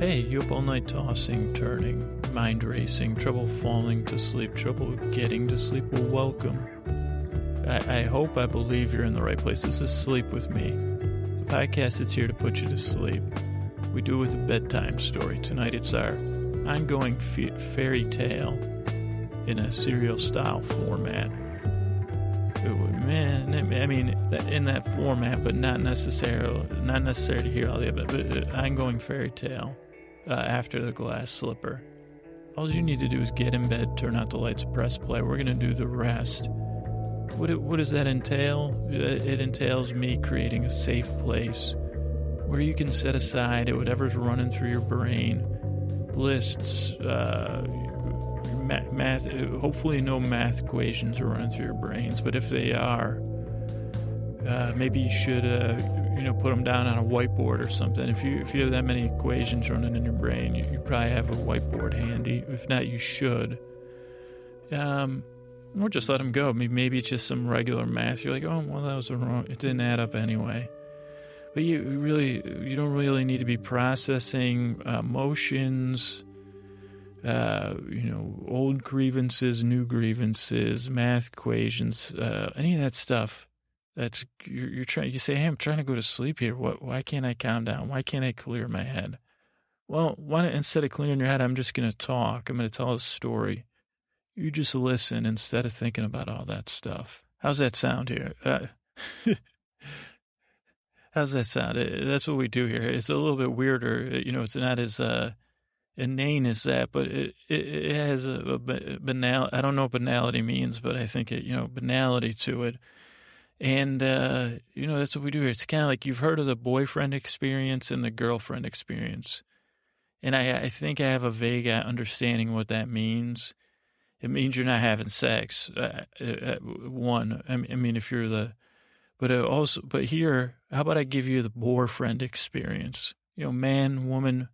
Hey, you up all night tossing, turning, mind racing, trouble falling to sleep, trouble getting to sleep? Well, welcome. I, I hope, I believe you're in the right place. This is Sleep With Me, the podcast that's here to put you to sleep. We do it with a bedtime story. Tonight it's our ongoing fairy tale in a serial style format. Man, I mean, in that format, but not necessarily, not necessary to hear all the but uh, ongoing fairy tale uh, after the glass slipper. All you need to do is get in bed, turn out the lights, press play. We're going to do the rest. What, what does that entail? Uh, It entails me creating a safe place where you can set aside whatever's running through your brain lists, uh, math. Hopefully, no math equations are running through your brains, but if they are, uh, maybe you should, uh, you know, put them down on a whiteboard or something. If you if you have that many equations running in your brain, you, you probably have a whiteboard handy. If not, you should. Um, or just let them go. Maybe, maybe it's just some regular math. You're like, oh, well, that was wrong. It didn't add up anyway. But you really, you don't really need to be processing uh, emotions, uh, you know, old grievances, new grievances, math equations, uh, any of that stuff. That's you're, you're trying. You say, "Hey, I'm trying to go to sleep here. What? Why can't I calm down? Why can't I clear my head?" Well, why not, instead of clearing your head, I'm just going to talk. I'm going to tell a story. You just listen instead of thinking about all that stuff. How's that sound here? Uh, how's that sound? Uh, That's what we do here. It's a little bit weirder. Uh, You know, it's not as uh, inane as that, but it, it, it has a, a banal. I don't know what banality means, but I think it, you know, banality to it. And, uh, you know, that's what we do here. It's kind of like you've heard of the boyfriend experience and the girlfriend experience. And I, I think I have a vague uh, understanding what that means. It means you're not having sex. Uh, uh, uh, one, I mean, if you're the, but uh, also, but here, how about I give you the boyfriend experience? You know, man, woman,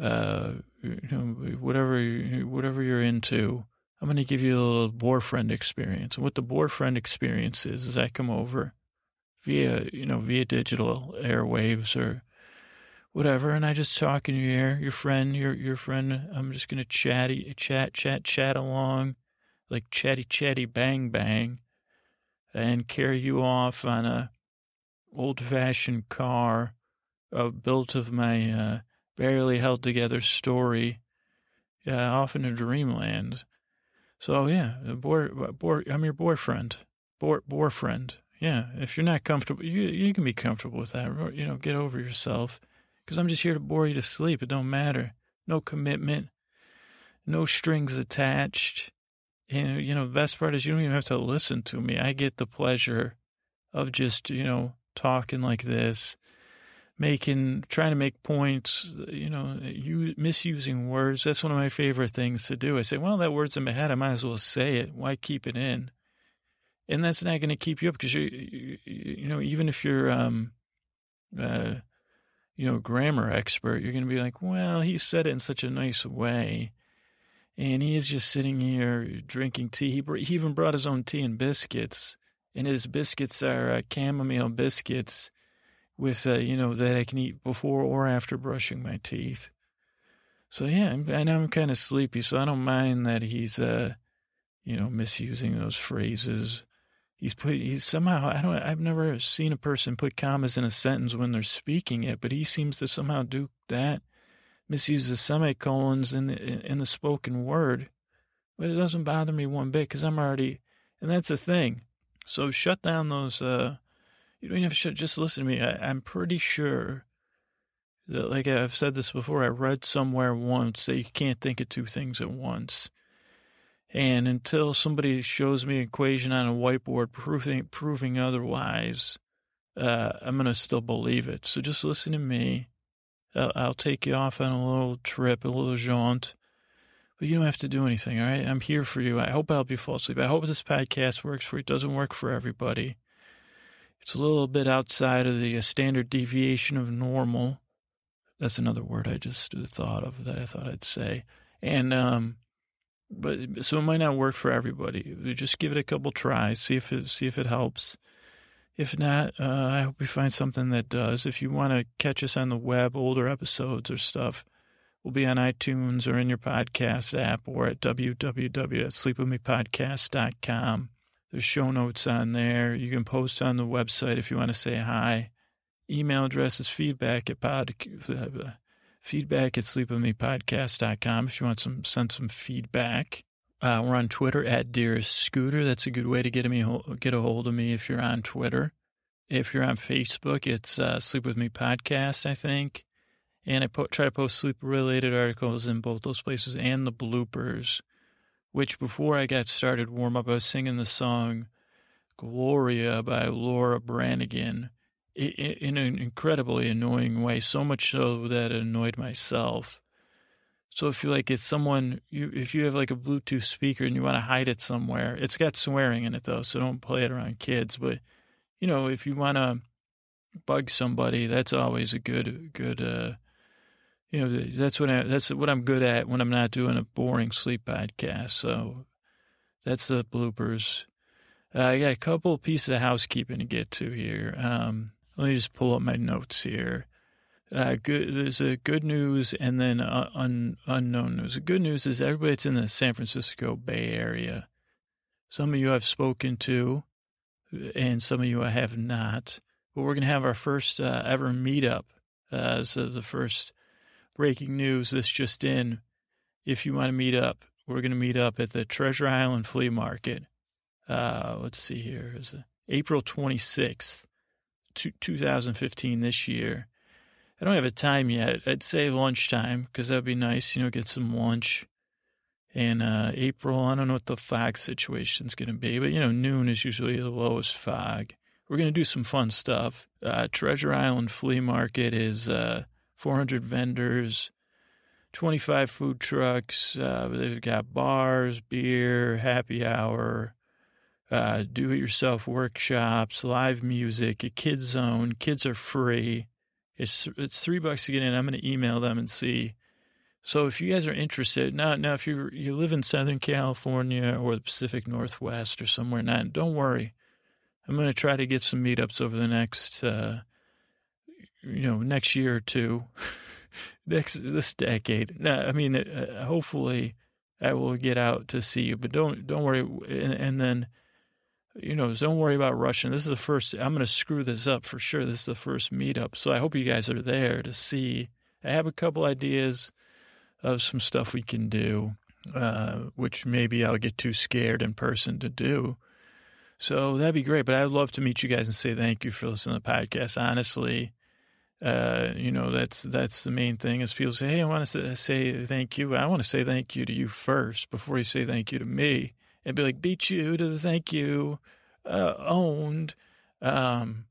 uh, you know, whatever, whatever you're into. I'm going to give you a little boyfriend experience. And what the boyfriend experience is, is I come over via, you know, via digital airwaves or whatever, and I just talk in your ear, your friend, your your friend. I'm just going to chatty, chat, chat, chat along, like chatty, chatty, bang, bang, and carry you off on a old fashioned car uh, built of my uh, barely held together story, yeah, off into dreamland. So yeah, uh, boy, uh, boy, I'm your boyfriend, boy, boyfriend. Yeah, if you're not comfortable, you you can be comfortable with that. You know, get over yourself, because I'm just here to bore you to sleep. It don't matter. No commitment, no strings attached. And you know, the best part is you don't even have to listen to me. I get the pleasure of just you know talking like this making trying to make points you know you misusing words. That's one of my favorite things to do. I say well that word's in my head. I might as well say it. Why keep it in? And that's not going to keep you up because you, you know even if you're um uh you know grammar expert you're going to be like well he said it in such a nice way. And he is just sitting here drinking tea. He, br- he even brought his own tea and biscuits. And his biscuits are uh, chamomile biscuits with uh, you know that I can eat before or after brushing my teeth. So yeah, know I'm kind of sleepy, so I don't mind that he's uh, you know misusing those phrases. He's put he's somehow I don't I've never seen a person put commas in a sentence when they're speaking it, but he seems to somehow do that. Misuses semicolons in the in the spoken word, but it doesn't bother me one bit because I'm already and that's the thing. So shut down those. uh you don't even have to just listen to me. I, I'm pretty sure that, like I've said this before, I read somewhere once that you can't think of two things at once. And until somebody shows me an equation on a whiteboard proving proving otherwise, uh, I'm gonna still believe it. So just listen to me. I'll, I'll take you off on a little trip, a little jaunt. But you don't have to do anything, all right? I'm here for you. I hope I help you fall asleep. I hope this podcast works for you. It doesn't work for everybody. It's a little bit outside of the uh, standard deviation of normal. That's another word I just thought of that I thought I'd say. And, um, but so it might not work for everybody. Just give it a couple tries, see if it, see if it helps. If not, uh, I hope you find something that does. If you want to catch us on the web, older episodes or stuff, we'll be on iTunes or in your podcast app or at www.sleepwithmepodcast.com. There's show notes on there. You can post on the website if you want to say hi. Email address is feedback at pod, feedback at sleepwithmepodcast.com if you want some send some feedback. Uh, we're on Twitter at Dearest Scooter. That's a good way to get me get a hold of me if you're on Twitter. If you're on Facebook, it's uh, Sleep With Me Podcast, I think. And I po- try to post sleep related articles in both those places and the bloopers, which before I got started warm up, I was singing the song Gloria by Laura Branigan in an incredibly annoying way, so much so that it annoyed myself. So if you like it's someone you if you have like a Bluetooth speaker and you want to hide it somewhere, it's got swearing in it though, so don't play it around kids. But you know, if you want to bug somebody, that's always a good good uh you know, that's what I that's what I'm good at when I'm not doing a boring sleep podcast. So that's the bloopers. Uh, I got a couple pieces of housekeeping to get to here. Um, let me just pull up my notes here. Uh, good. There's a good news and then uh, un, unknown news. The good news is everybody that's in the San Francisco Bay Area. Some of you I've spoken to, and some of you I have not. But we're going to have our first uh, ever meetup. Uh, so the first breaking news. This just in. If you want to meet up, we're going to meet up at the Treasure Island Flea Market. Uh, let's see here. Is April 26th, 2015 this year. I don't have a time yet. I'd say lunchtime because that'd be nice, you know, get some lunch. And uh, April, I don't know what the fog situation's going to be, but, you know, noon is usually the lowest fog. We're going to do some fun stuff. Uh, Treasure Island Flea Market is uh, 400 vendors, 25 food trucks. Uh, they've got bars, beer, happy hour, uh, do it yourself workshops, live music, a kids zone. Kids are free. It's it's three bucks to get in. I'm going to email them and see. So if you guys are interested, now now if you you live in Southern California or the Pacific Northwest or somewhere, not don't worry. I'm going to try to get some meetups over the next, uh, you know, next year or two, next this decade. Now, I mean, uh, hopefully, I will get out to see you. But don't don't worry. And, and then you know, don't worry about rushing. This is the first, I'm going to screw this up for sure. This is the first meetup. So I hope you guys are there to see. I have a couple ideas of some stuff we can do, uh, which maybe I'll get too scared in person to do. So that'd be great. But I'd love to meet you guys and say thank you for listening to the podcast. Honestly, uh, you know, that's that's the main thing is people say, hey, I want to say thank you. I want to say thank you to you first before you say thank you to me and be like, beat you to the thank you, uh, owned. Um,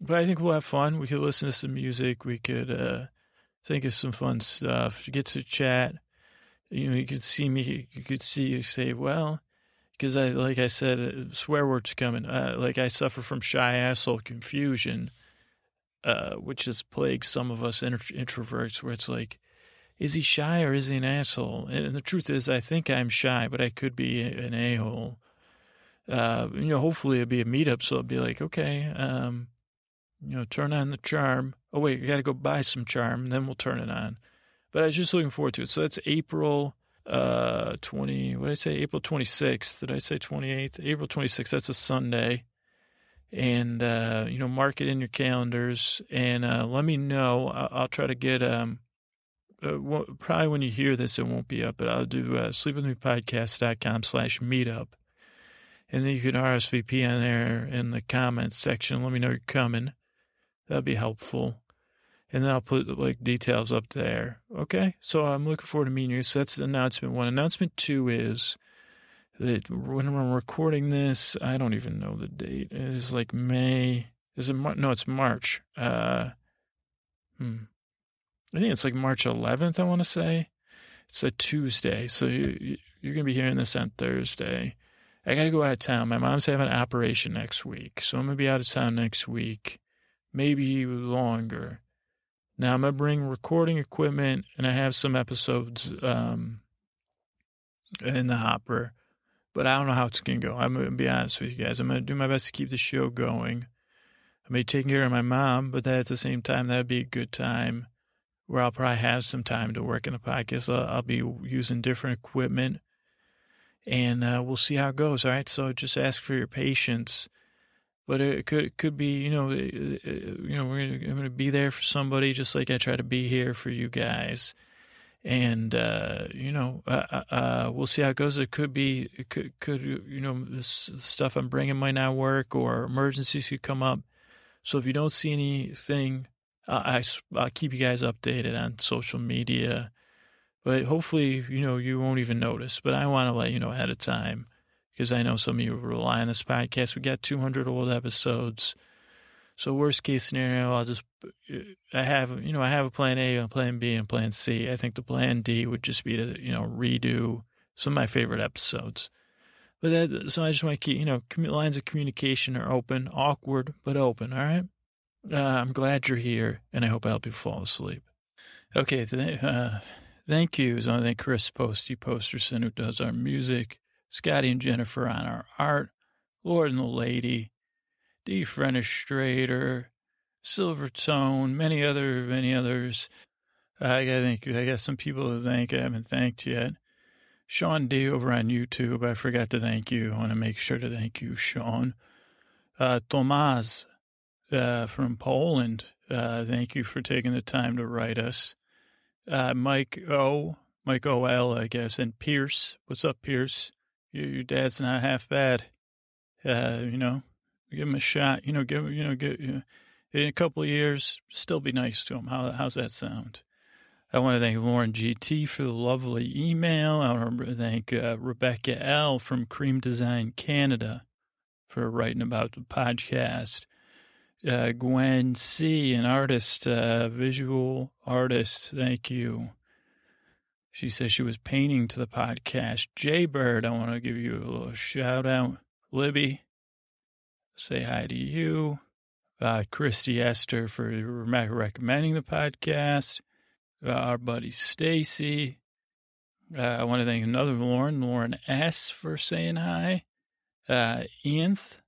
but I think we'll have fun. We could listen to some music. We could uh, think of some fun stuff. Get to chat. You know, you could see me. You could see you say, well, because I, like I said, uh, swear words coming. Uh, like I suffer from shy asshole confusion, uh, which has plagued some of us introverts, where it's like, is he shy or is he an asshole? And the truth is, I think I'm shy, but I could be an a hole. Uh, you know, hopefully it'll be a meetup, so I'll be like, okay, um, you know, turn on the charm. Oh wait, you got to go buy some charm, and then we'll turn it on. But I was just looking forward to it. So that's April uh 20 what did i say april 26th did i say 28th april 26th that's a sunday and uh you know mark it in your calendars and uh let me know i'll, try to get um uh, well, probably when you hear this, it won't be up, but I'll do uh, sleepwithmepodcast.com slash meetup. And then you can RSVP on there in the comments section. Let me know you're coming. That'd be helpful. And then I'll put the like details up there. Okay. So I'm looking forward to meeting you. So that's announcement one. Announcement two is that when I'm recording this, I don't even know the date. It is like May. Is it Mar- No, it's March. Uh, hmm. I think it's like March 11th, I want to say. It's a Tuesday. So you, you're going to be hearing this on Thursday. I got to go out of town. My mom's having an operation next week. So I'm to be out of town next week, maybe longer. Now I'm to bring recording equipment and I have some episodes um, in the hopper, but I don't know how it's going to go. I'm going to be honest with you guys. I'm going to do my best to keep the show going. I may take care of my mom, but that at the same time, that'd be a good time where I'll probably have some time to work in a podcast. I'll, I'll be using different equipment and uh, we'll see how it goes. All right. So just ask for your patience. But it could it could be you know you know we're gonna, I'm going to be there for somebody just like I try to be here for you guys, and uh, you know uh, uh, uh we'll see how it goes. It could be it could could you know this stuff I'm bringing might not work or emergencies could come up. So if you don't see anything, I I'll keep you guys updated on social media but hopefully, you know, you won't even notice. But I want to let you know ahead of time because I know some of you rely on this podcast. We got 200 old episodes. So worst case scenario, I'll just, I have, you know, I have a plan A, a plan B, and plan C. I think the plan D would just be to, you know, redo some of my favorite episodes. But that, so I just want to keep, you know, lines of communication are open, awkward, but open. All right. Uh, I'm glad you're here and I hope I help you fall asleep. Okay. Th- uh, Thank you. So I thank Chris Posty Posterson, who does our music, Scotty and Jennifer on our art, Lord and the Lady, D. Frenestrator, Silvertone, many other, many others. I got thank. I got some people to thank I haven't thanked yet. Sean D over on YouTube. I forgot to thank you. I want to make sure to thank you, Sean. Uh, Tomas uh, from Poland. Uh, thank you for taking the time to write us uh, Mike O, Mike O.L., I guess, and Pierce. What's up, Pierce? Your, your dad's not half bad. Uh, you know, give him a shot. You know, give him, you know, get, you know, in a couple of years, still be nice to him. How, how's that sound? I want to thank Lauren GT for the lovely email. I want to thank uh, Rebecca L from Cream Design Canada for writing about the podcast uh, Gwen C, an artist, uh, visual artist. Thank you. She says she was painting to the podcast. Jaybird, I want to give you a little shout out. Libby, say hi to you. Uh, Christy Esther for recommending the podcast. Uh, our buddy Stacy. Uh, I want to thank another Lauren, Lauren S, for saying hi. Uh, Ianth,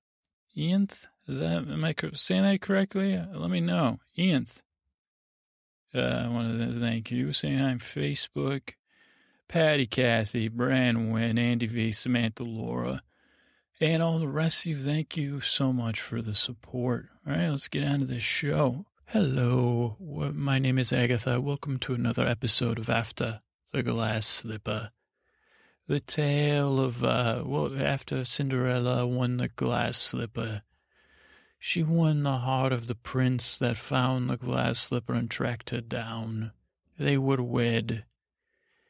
Ianth, is that, am I saying that correctly? Let me know. Ian. Uh, I want to thank you. Saying hi on Facebook. Patty, Kathy, Bran, Wynn, Andy V, Samantha, Laura, and all the rest of you. Thank you so much for the support. All right, let's get on to this show. Hello, my name is Agatha. Welcome to another episode of After the Glass Slipper. The tale of, uh, well, after Cinderella won the glass slipper, she won the heart of the prince that found the glass slipper and tracked her down. They would wed.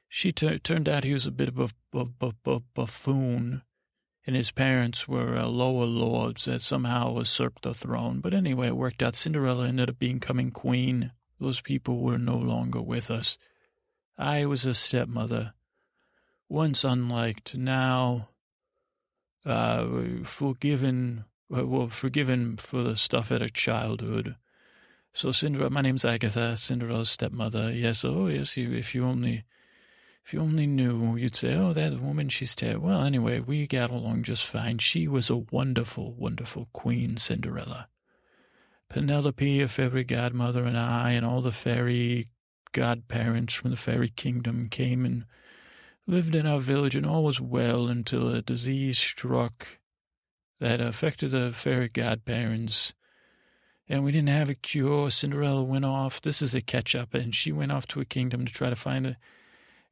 She t- turned out he was a bit of a, a, a buffoon, and his parents were uh, lower lords that somehow usurped the throne. But anyway, it worked out. Cinderella ended up becoming queen. Those people were no longer with us. I was a stepmother, once unliked, now uh, forgiven well, forgiven for the stuff at her childhood. So Cinderella, my name's Agatha, Cinderella's stepmother. Yes, oh yes, if you only, if you only knew, you'd say, oh, that woman, she's terrible. Well, anyway, we got along just fine. She was a wonderful, wonderful queen, Cinderella. Penelope, a fairy godmother, and I, and all the fairy godparents from the fairy kingdom came and lived in our village, and all was well until a disease struck that affected the fairy godparents. And we didn't have a cure. Cinderella went off. This is a catch up. And she went off to a kingdom to try to find it.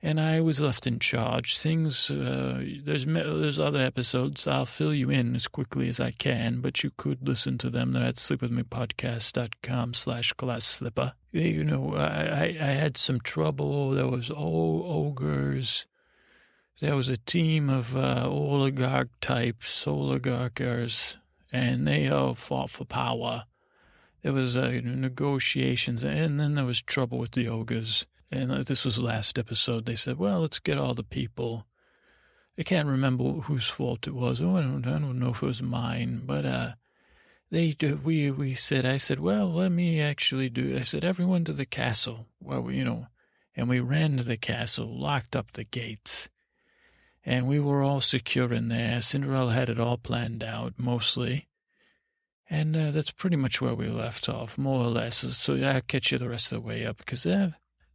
And I was left in charge. Things, uh, there's, there's other episodes. I'll fill you in as quickly as I can, but you could listen to them. They're at sleepwithmepodcast.com slash glass slipper. You know, I, I had some trouble. There was oh, ogres there was a team of uh, oligarch types, oligarchers, and they all fought for power. There was uh, negotiations, and then there was trouble with the ogres. And uh, this was the last episode. They said, "Well, let's get all the people." I can't remember whose fault it was. Oh, I don't, I don't know if it was mine, but uh, they we we said. I said, "Well, let me actually do." I said, "Everyone to the castle." Well, you know, and we ran to the castle, locked up the gates and we were all secure in there. Cinderella had it all planned out, mostly. And uh, that's pretty much where we left off, more or less. So I'll catch you the rest of the way up because uh,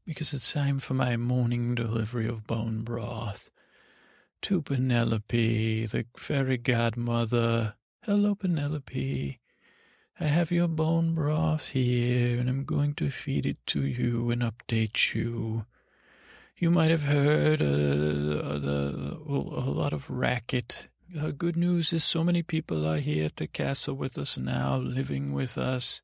because it's time for my morning delivery of bone broth to Penelope, the fairy godmother. Hello, Penelope. I have your bone broth here, and I'm going to feed it to you and update you. You might have heard uh, the, a lot of racket uh, good news is so many people are here at the castle with us now, living with us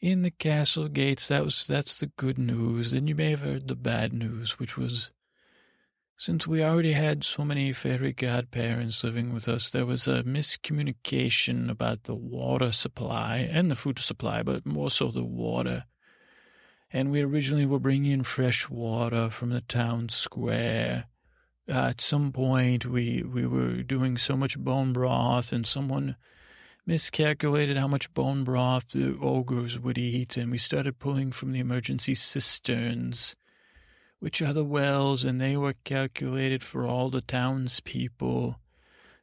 in the castle gates. That was that's the good news. Then you may have heard the bad news, which was since we already had so many fairy godparents living with us, there was a miscommunication about the water supply and the food supply, but more so the water. And we originally were bringing in fresh water from the town square uh, at some point we we were doing so much bone broth and someone miscalculated how much bone broth the ogres would eat and we started pulling from the emergency cisterns which are the wells and they were calculated for all the townspeople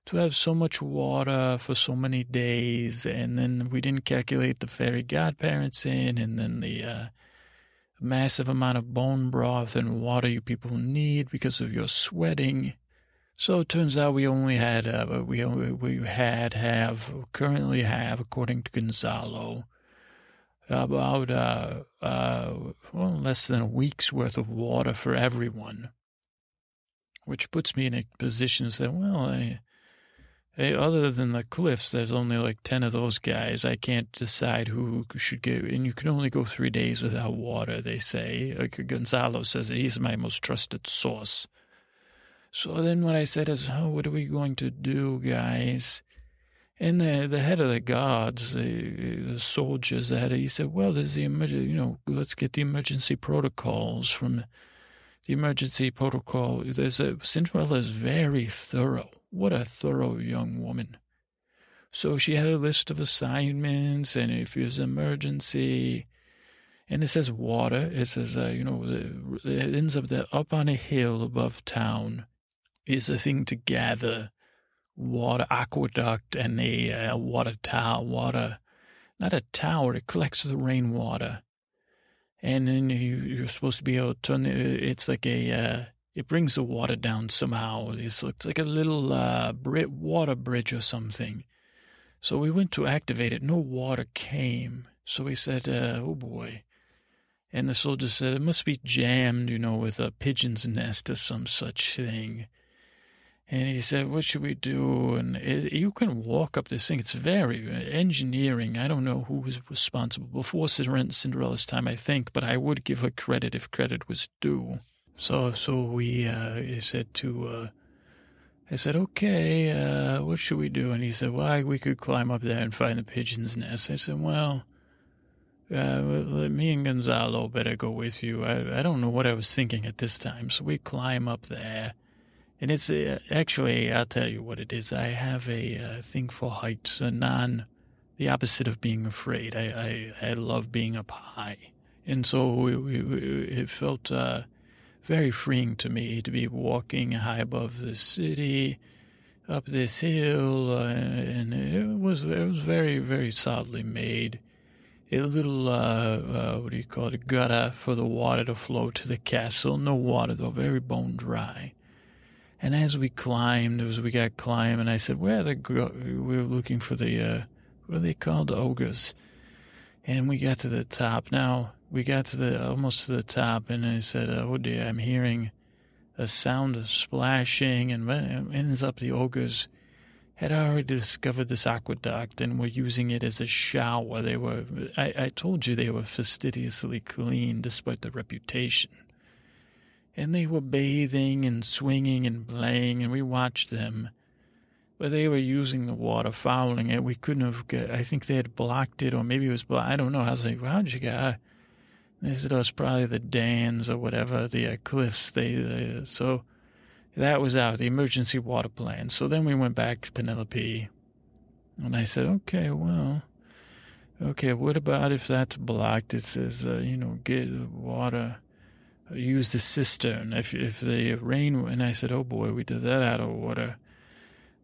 to have so much water for so many days and then we didn't calculate the fairy godparents in and then the uh, massive amount of bone broth and water you people need because of your sweating. So it turns out we only had, uh, we, we had, have, currently have, according to Gonzalo, about, uh, uh, well, less than a week's worth of water for everyone. Which puts me in a position to say, well, I, Hey, other than the cliffs, there's only like 10 of those guys. I can't decide who should get, and you can only go three days without water, they say. Like Gonzalo says that he's my most trusted source. So then what I said is, oh, what are we going to do, guys? And the the head of the guards, the, the soldiers, the head, he said, well, there's the emergency, you know, let's get the emergency protocols from the emergency protocol. There's a, Cinderella is very thorough what a thorough young woman. So she had a list of assignments, and if there's an emergency, and it says water, it says, uh, you know, it ends up up on a hill above town is a thing to gather water, aqueduct, and a uh, water tower, water, not a tower, it collects the rainwater. And then you, you're supposed to be able to turn it, it's like a, uh, it brings the water down somehow. This looks like a little uh, water bridge or something. So we went to activate it. No water came. So we said, uh, oh boy. And the soldier said, it must be jammed, you know, with a pigeon's nest or some such thing. And he said, what should we do? And it, you can walk up this thing. It's very engineering. I don't know who was responsible before Cinderella's time, I think, but I would give her credit if credit was due. So so we uh, said to uh, I said, okay, uh, what should we do? And he said, well, we could climb up there and find the pigeon's nest. I said, well, uh, me and Gonzalo better go with you. I, I don't know what I was thinking at this time. So we climb up there. And it's uh, actually, I'll tell you what it is. I have a uh, thing for heights, a non, the opposite of being afraid. I, I, I love being up high. And so we, we, it felt, uh, very freeing to me to be walking high above the city, up this hill, uh, and it was it was very very solidly made. A little uh, uh, what do you call it? Gutter for the water to flow to the castle. No water though, very bone dry. And as we climbed, as we got climbing, I said, "Where are the we were looking for the uh, what are they called? The ogres." And we got to the top. Now we got to the almost to the top, and I said, "Oh dear, I'm hearing a sound of splashing." And ends up the ogres had already discovered this aqueduct and were using it as a shower. They were, I, I told you, they were fastidiously clean despite their reputation. And they were bathing and swinging and playing, and we watched them. But they were using the water, fouling it. We couldn't have. Got, I think they had blocked it, or maybe it was. I don't know. I was like, well, "How'd you get?" They said it was probably the dams or whatever, the uh, cliffs. They, uh, so that was out, the emergency water plan. So then we went back to Penelope. And I said, okay, well, okay, what about if that's blocked? It says, uh, you know, get water, use the cistern. If, if the rain, and I said, oh boy, we did that out of water.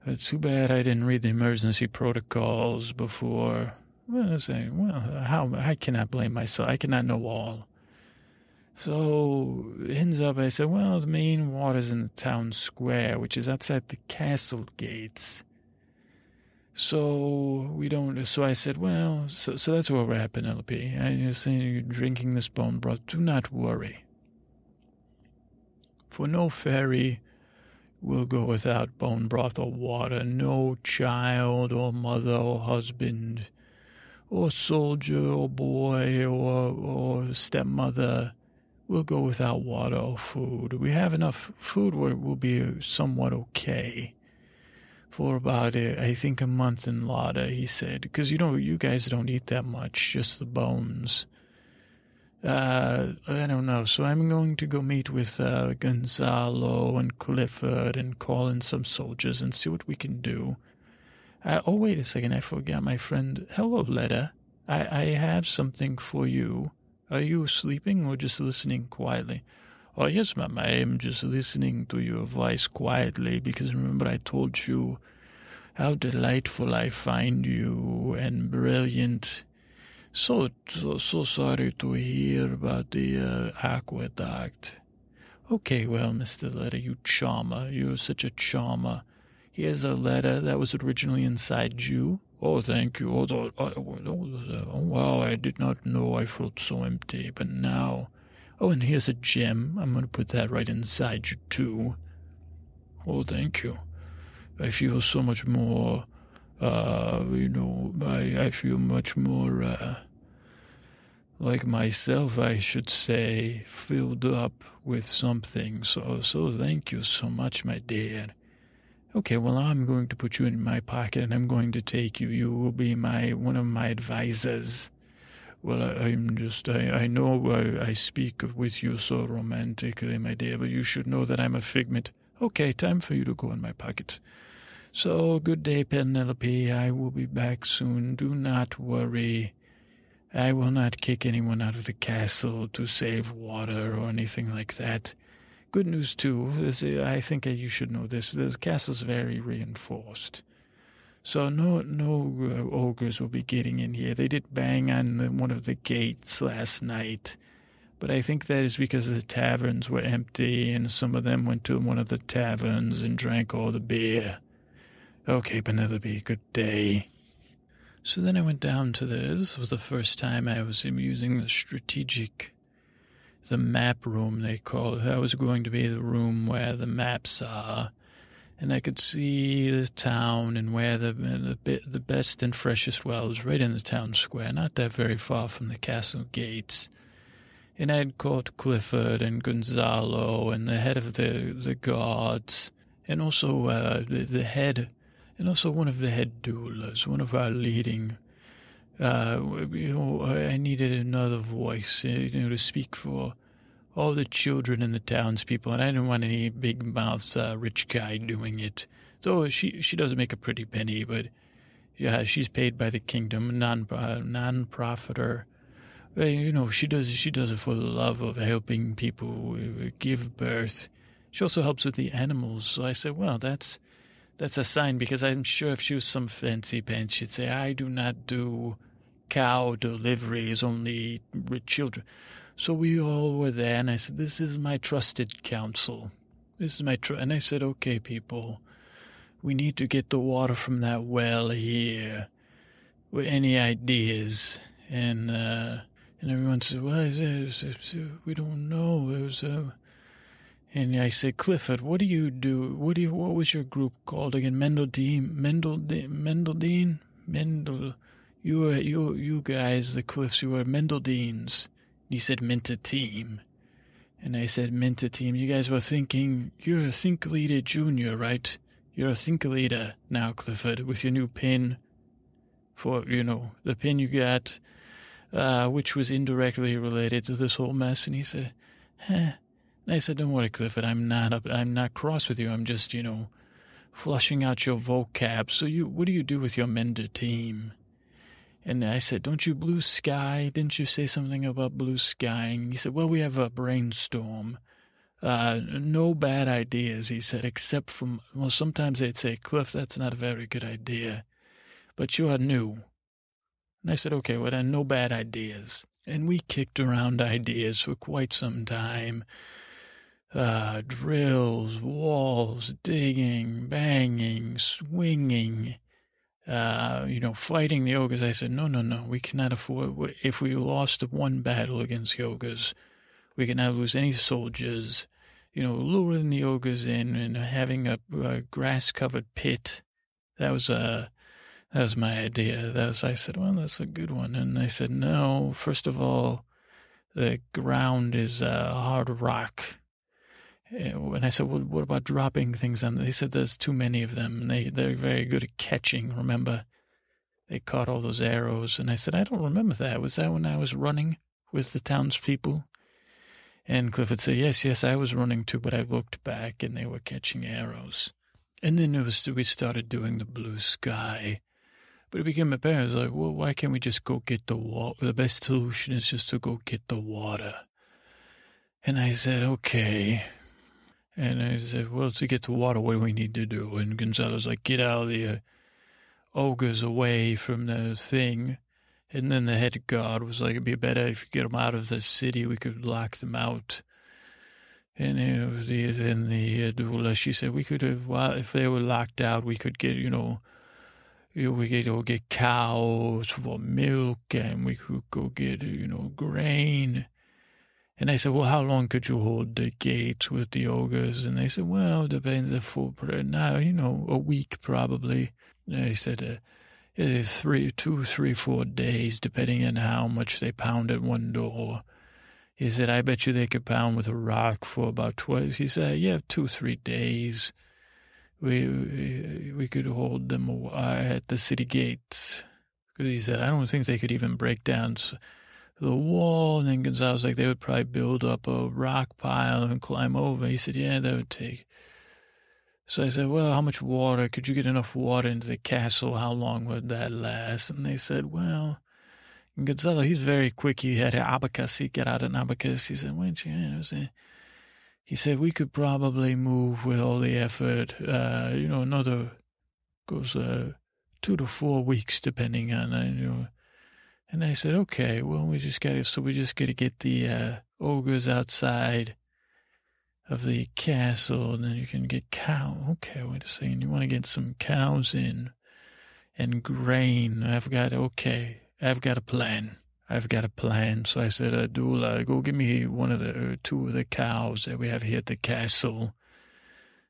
It's too bad I didn't read the emergency protocols before. Well, I say, well, how I cannot blame myself. I cannot know all. So ends up, I said, well, the main water's in the town square, which is outside the castle gates. So we don't. So I said, well, so so that's where we're Penelope. I you're saying you're drinking this bone broth. Do not worry. For no fairy will go without bone broth or water. No child or mother or husband or soldier or boy or or stepmother will go without water or food. We have enough food where we'll be somewhat okay for about, uh, I think, a month in Lada, he said. Because, you know, you guys don't eat that much, just the bones. Uh, I don't know. So I'm going to go meet with uh, Gonzalo and Clifford and call in some soldiers and see what we can do. Uh, oh, wait a second. I forgot my friend. Hello, Letta. I, I have something for you. Are you sleeping or just listening quietly? Oh, yes, ma'am. I am just listening to your voice quietly because remember I told you how delightful I find you and brilliant. So, so, so sorry to hear about the uh, aqueduct. Okay, well, Mr. Letter, you charmer. You're such a charmer. Here's a letter that was originally inside you. Oh, thank you. Oh, oh, oh, oh, wow, I did not know I felt so empty, but now Oh, and here's a gem. I'm going to put that right inside you, too. Oh, thank you. I feel so much more, uh, you know, I, I feel much more, uh, like myself, I should say, filled up with something. So, so thank you so much, my dear. Okay, well, I'm going to put you in my pocket and I'm going to take you. You will be my, one of my advisors. Well, I, am just, I, I know I, I speak with you so romantically, my dear, but you should know that I'm a figment. Okay, time for you to go in my pocket. So, good day, Penelope. I will be back soon. Do not worry. I will not kick anyone out of the castle to save water or anything like that. Good news, too. I think you should know this. The castle's very reinforced. So no no uh, ogres will be getting in here. They did bang on one of the gates last night, but I think that is because the taverns were empty and some of them went to one of the taverns and drank all the beer. Okay, Penelope, good day. So then I went down to this. This was the first time I was using the strategic, the map room they call it. That was going to be the room where the maps are and I could see the town and where the the, the best and freshest well was right in the town square, not that very far from the castle gates. And I had caught Clifford and Gonzalo and the head of the the guards, and also uh, the, the head, and also one of the head doulas, one of our leading. Uh, you know, I needed another voice, you know, to speak for all the children and the townspeople, and I didn't want any big mouth uh, rich guy doing it. Though she she doesn't make a pretty penny, but yeah, she's paid by the kingdom, non uh, non profiter. You know, she does she does it for the love of helping people uh, give birth. She also helps with the animals. So I said, well, that's that's a sign because I'm sure if she was some fancy pants, she'd say, I do not do cow deliveries, only rich children. So we all were there, and I said, This is my trusted counsel. This is my tr-. And I said, Okay, people, we need to get the water from that well here. With Any ideas? And, uh, and everyone said, Well, we don't know. It was, uh, and I said, Clifford, what do you do? What do you, what was your group called again? Mendeldine, Mendeldine, Mendeldine, Mendel. You were, you, you guys, the Cliffs, you were Mendeldines. He said Minta team. And I said, Minta team, you guys were thinking, you're a Think Leader Junior, right? You're a Think Leader now, Clifford, with your new pin for, you know, the pin you got, uh, which was indirectly related to this whole mess. And he said, eh. And I said, don't worry, Clifford, I'm not, up, I'm not cross with you. I'm just, you know, flushing out your vocab. So you, what do you do with your Mender team? And I said, Don't you blue sky? Didn't you say something about blue skying? He said, Well, we have a brainstorm. Uh, no bad ideas, he said, except from, well, sometimes they'd say, Cliff, that's not a very good idea, but you are new. And I said, okay, well, then no bad ideas. And we kicked around ideas for quite some time. Uh, drills, walls, digging, banging, swinging, uh, you know, fighting the ogres. I said, no, no, no, we cannot afford, if we lost one battle against the ogres, we cannot lose any soldiers. You know, luring the ogres in and having a, a grass covered pit. That was, uh, that was my idea. That was, I said, well, that's a good one. And I said, no, first of all, the ground is uh, hard rock. Eh, and I said, well, what about dropping things on? They said there's too many of them. They, they're very good at catching, remember? They caught all those arrows. And I said, I don't remember that. Was that when I was running with the townspeople? And Clifford said, yes, yes, I was running too, but I looked back and they were catching arrows. And then it was, we started doing the blue sky. But it became apparent, I was like, well, why can't we just go get the water? The best solution is just to go get the water. And I said, okay. And I said, well, to get the water, what do we need to do? And Gonzalo's like, get out of the uh, ogres away from the thing. And then the head guard was like, it'd be better if you get them out of the city. We could lock them out. And uh, the, then the uh, she said, we could, have, well, if they were locked out, we could get, you know, you know, we could go get cows for milk and we could go get, you know, grain. And I said, well, how long could you hold the gate with the ogres? And they said, well, depends if for now, you know, a week probably. And I said, uh, three, two, three, four days, depending on how much they pound at one door. He said, I bet you they could pound with a rock for about 12. He said, yeah, two, three days. We, we, we could hold them at the city gates. Because he said, I don't think they could even break down the wall. And then Gonzalo's like, they would probably build up a rock pile and climb over. He said, yeah, that would take. So I said, well, how much water? Could you get enough water into the castle? How long would that last? And they said, well, Gonzalo, he's very quick. He had an abacus. He got out an abacus. He said, wait, you I was saying, he said we could probably move with all the effort, uh, you know, another goes uh, two to four weeks, depending on, uh, you know, and I said, okay, well, we just got to, so we just got to get the uh, ogres outside of the castle, and then you can get cow. Okay, wait a second. You want to get some cows in and grain. I've got, okay, I've got a plan. I've got a plan. So I said, Adula, go give me one of the, uh, two of the cows that we have here at the castle.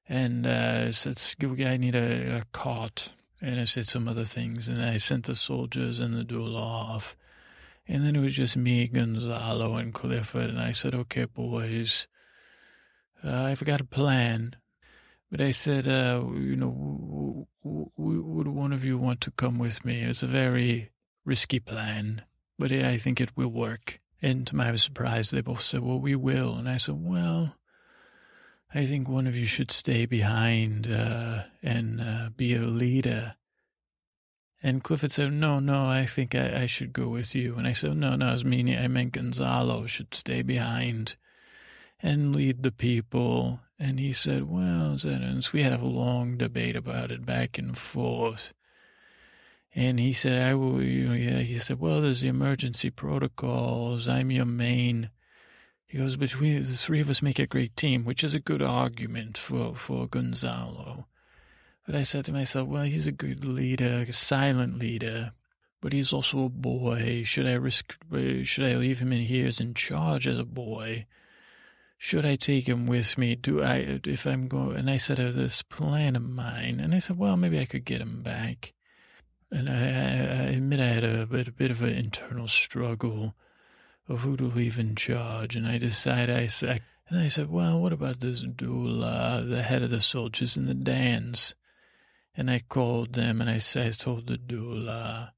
And uh, said, I need a, a cart. And I said some other things, and I sent the soldiers and the doula off. And then it was just me, Gonzalo, and Clifford, and I said, okay, boys, uh, I've got a plan. But I said, uh, you know, would one of you want to come with me? It's a very risky plan, but I think it will work. And to my surprise, they both said, well, we will. And I said, well, I think one of you should stay behind uh, and uh, be a leader. And Clifford said, no, no, I think I, I, should go with you. And I said, no, no, I was meaning, I meant Gonzalo should stay behind and lead the people. And he said, well, and we had a long debate about it back and forth. And he said, I will, you know, yeah, he said, well, there's the emergency protocols. I'm your main he goes, between the three of us make a great team, which is a good argument for, for Gonzalo. But I said to myself, well, he's a good leader, a silent leader, but he's also a boy. Should I risk, should I leave him in here as in charge as a boy? Should I take him with me? Do I, if I'm going, and I said, of this plan of mine, and I said, well, maybe I could get him back. And I, I admit I had a bit, a bit of an internal struggle of who to leave in charge, and I decide I said, and I said, well, what about this doula, the head of the soldiers in the dance? And I called them, and I, said, I told the doula,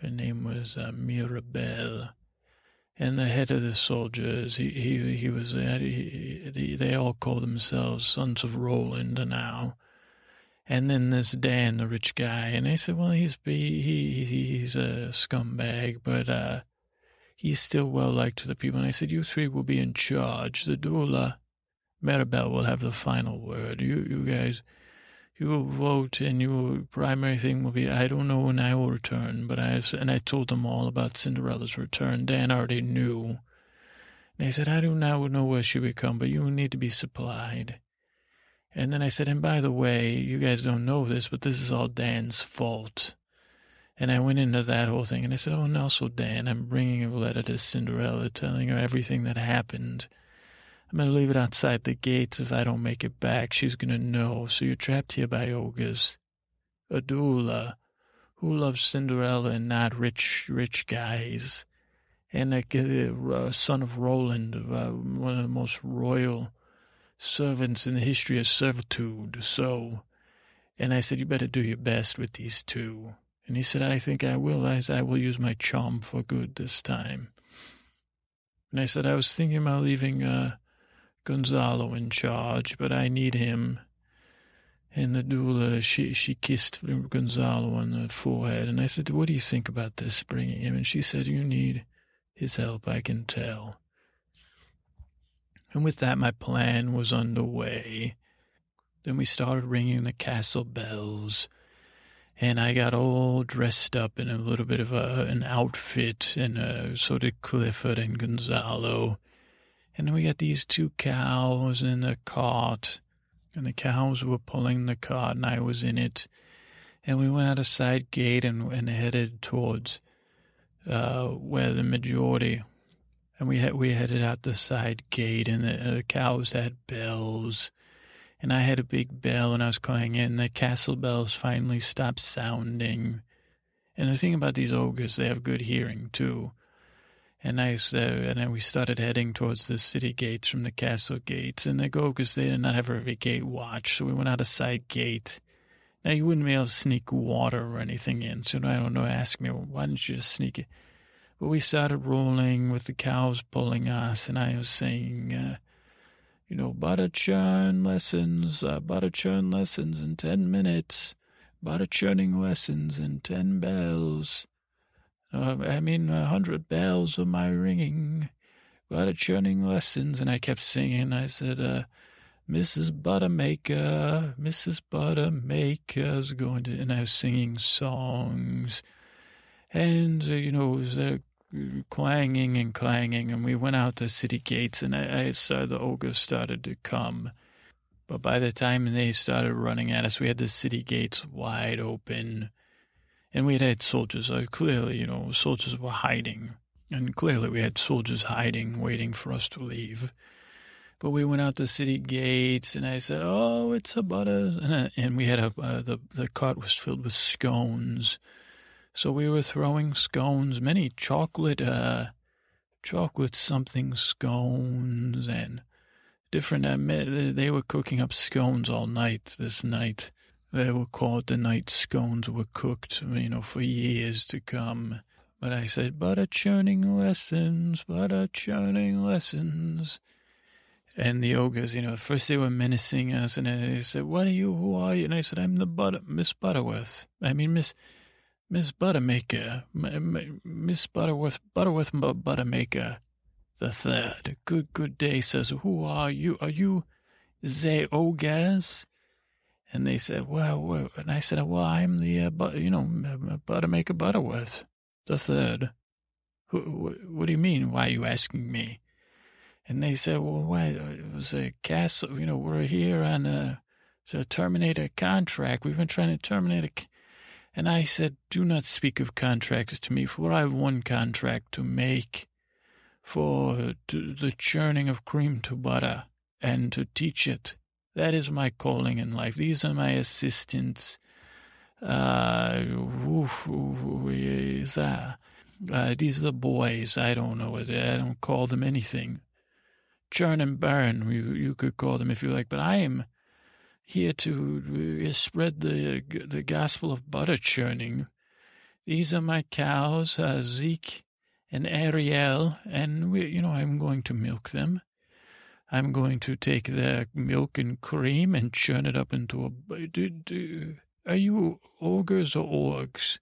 her name was uh, Mirabelle, and the head of the soldiers, he he he was, uh, he, he, they all call themselves sons of Roland now. And then this Dan, the rich guy, and I said, well, he's he, he he's a scumbag, but uh, he's still well liked to the people. And I said, you three will be in charge. The doula, Maribel will have the final word. You, you guys, you will vote, and your primary thing will be, I don't know when I will return, but I and I told them all about Cinderella's return. Dan already knew. And they said, I do not know where she will come, but you will need to be supplied. And then I said, and by the way, you guys don't know this, but this is all Dan's fault. And I went into that whole thing, and I said, oh, and also, Dan, I'm bringing a letter to Cinderella telling her everything that happened. I'm going to leave it outside the gates. If I don't make it back, she's going to know. So you're trapped here by ogres. Adula, who loves Cinderella and not rich, rich guys. And a uh, son of Roland, uh, one of the most royal servants in the history of servitude. So, and I said, you better do your best with these two. And he said, I think I will. I, I will use my charm for good this time. And I said, I was thinking about leaving uh, Gonzalo in charge, but I need him. And the doula, she, she kissed Gonzalo on the forehead. And I said, what do you think about this, bringing him? And she said, you need his help, I can tell. And with that, my plan was underway. Then we started ringing the castle bells, and I got all dressed up in a little bit of a, an outfit, and uh, so did Clifford and Gonzalo. And we got these two cows in the cart, and the cows were pulling the cart, and I was in it. And we went out a side gate and, and headed towards uh, where the majority and we had, we headed out the side gate, and the uh, cows had bells, and I had a big bell, and I was calling in. The castle bells finally stopped sounding, and the thing about these ogres, they have good hearing too. And I said, and then we started heading towards the city gates from the castle gates, and the ogres they did not have every gate watch, so we went out a side gate. Now you wouldn't be able to sneak water or anything in, so I don't know. Ask me, well, why didn't you just sneak it? But we started rolling with the cows pulling us, and I was saying, uh, you know, butter churn lessons, uh, butter churn lessons in 10 minutes, butter churning lessons in 10 bells. Uh, I mean, a hundred bells of my ringing, butter churning lessons. And I kept singing. I said, uh, Mrs. Buttermaker, Mrs. Buttermaker's going to, and I was singing songs. And, uh, you know, it was a clanging and clanging, and we went out the city gates, and I, I saw the ogres started to come. But by the time they started running at us, we had the city gates wide open, and we had had soldiers. Uh, clearly, you know, soldiers were hiding, and clearly we had soldiers hiding, waiting for us to leave. But we went out the city gates, and I said, "Oh, it's a butter," and, uh, and we had a uh, the the cart was filled with scones so we were throwing scones, many chocolate, uh, chocolate something scones and different. Uh, they were cooking up scones all night this night. They were called the night scones were cooked, you know, for years to come. But I said, butter churning lessons, butter churning lessons. And the ogres, you know, first they were menacing us, and they said, "What are you? Who are you?" And I said, "I'm the butter, Miss Butterworth. I mean, Miss Miss Buttermaker, Miss Butterworth, Butterworth Buttermaker, the third. Good, good day, says, who are you? Are you the ogres? And they said, well, and I said, well, I'm the, uh, but, you know, Buttermaker Butterworth, the third. Who, what do you mean? Why are you asking me? And they said, well, why, it was a castle, you know, we're here on a, to terminate a contract. We've been trying to terminate a, and I said, Do not speak of contracts to me, for I have one contract to make for to the churning of cream to butter and to teach it. That is my calling in life. These are my assistants. Uh, oof, oof, uh, uh, these are the boys. I don't know. I don't call them anything. Churn and burn, you, you could call them if you like, but I am here to uh, spread the the gospel of butter churning. These are my cows, uh, Zeke and Ariel, and we, you know I'm going to milk them. I'm going to take their milk and cream and churn it up into a. Do, do, are you ogres or orgs?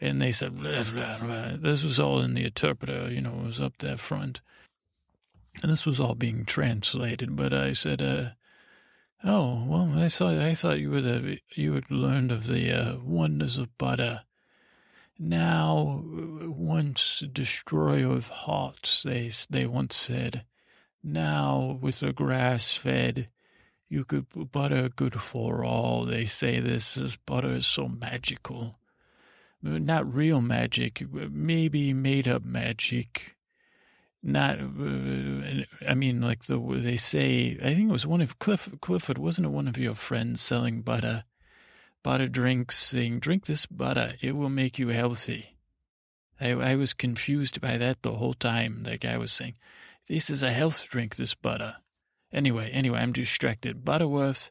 And they said, blah, blah, blah. this was all in the interpreter, you know, it was up there front. And this was all being translated, but I said, uh, "Oh, well, I thought I thought you were the you had learned of the uh, wonders of butter. Now, once destroyer of hearts, they they once said. Now, with the grass fed, you could butter good for all. They say this is butter is so magical, not real magic, maybe made up magic." Not uh, i mean like the they say i think it was one of cliff clifford wasn't it one of your friends selling butter butter drinks saying drink this butter it will make you healthy. I i was confused by that the whole time that guy was saying this is a health drink this butter. Anyway anyway i'm distracted. Butterworth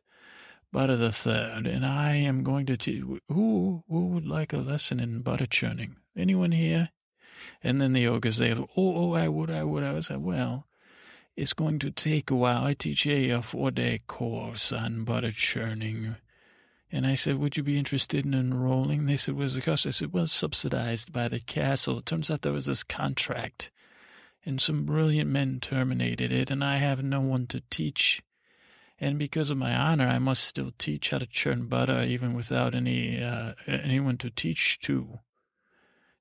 butter the third and i am going to teach who who would like a lesson in butter churning? Anyone here and then the ogre said, oh, oh, I would, I would. I was like, well, it's going to take a while. I teach a four-day course on butter churning. And I said, would you be interested in enrolling? They said, what's the cost? I said, well, subsidized by the castle. It turns out there was this contract, and some brilliant men terminated it, and I have no one to teach. And because of my honor, I must still teach how to churn butter, even without any uh, anyone to teach to.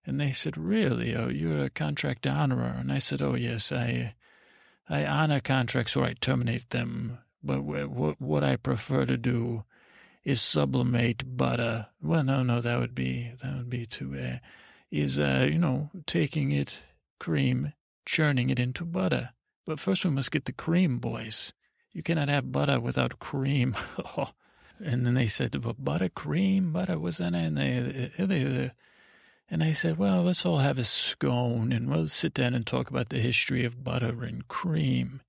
And they said, Really? Oh, you're a contract honorer. And I said, Oh, yes, I, I honor contracts or I terminate them. But what, what I prefer to do is sublimate butter. Well, no, no, that would be, that would be too, uh, is, uh, you know, taking it, cream, churning it into butter. But first we must get the cream, boys. You cannot have butter without cream. and then they said, but butter, cream, butter, was that? And they, they, they and I said, well, let's all have a scone and we'll sit down and talk about the history of butter and cream.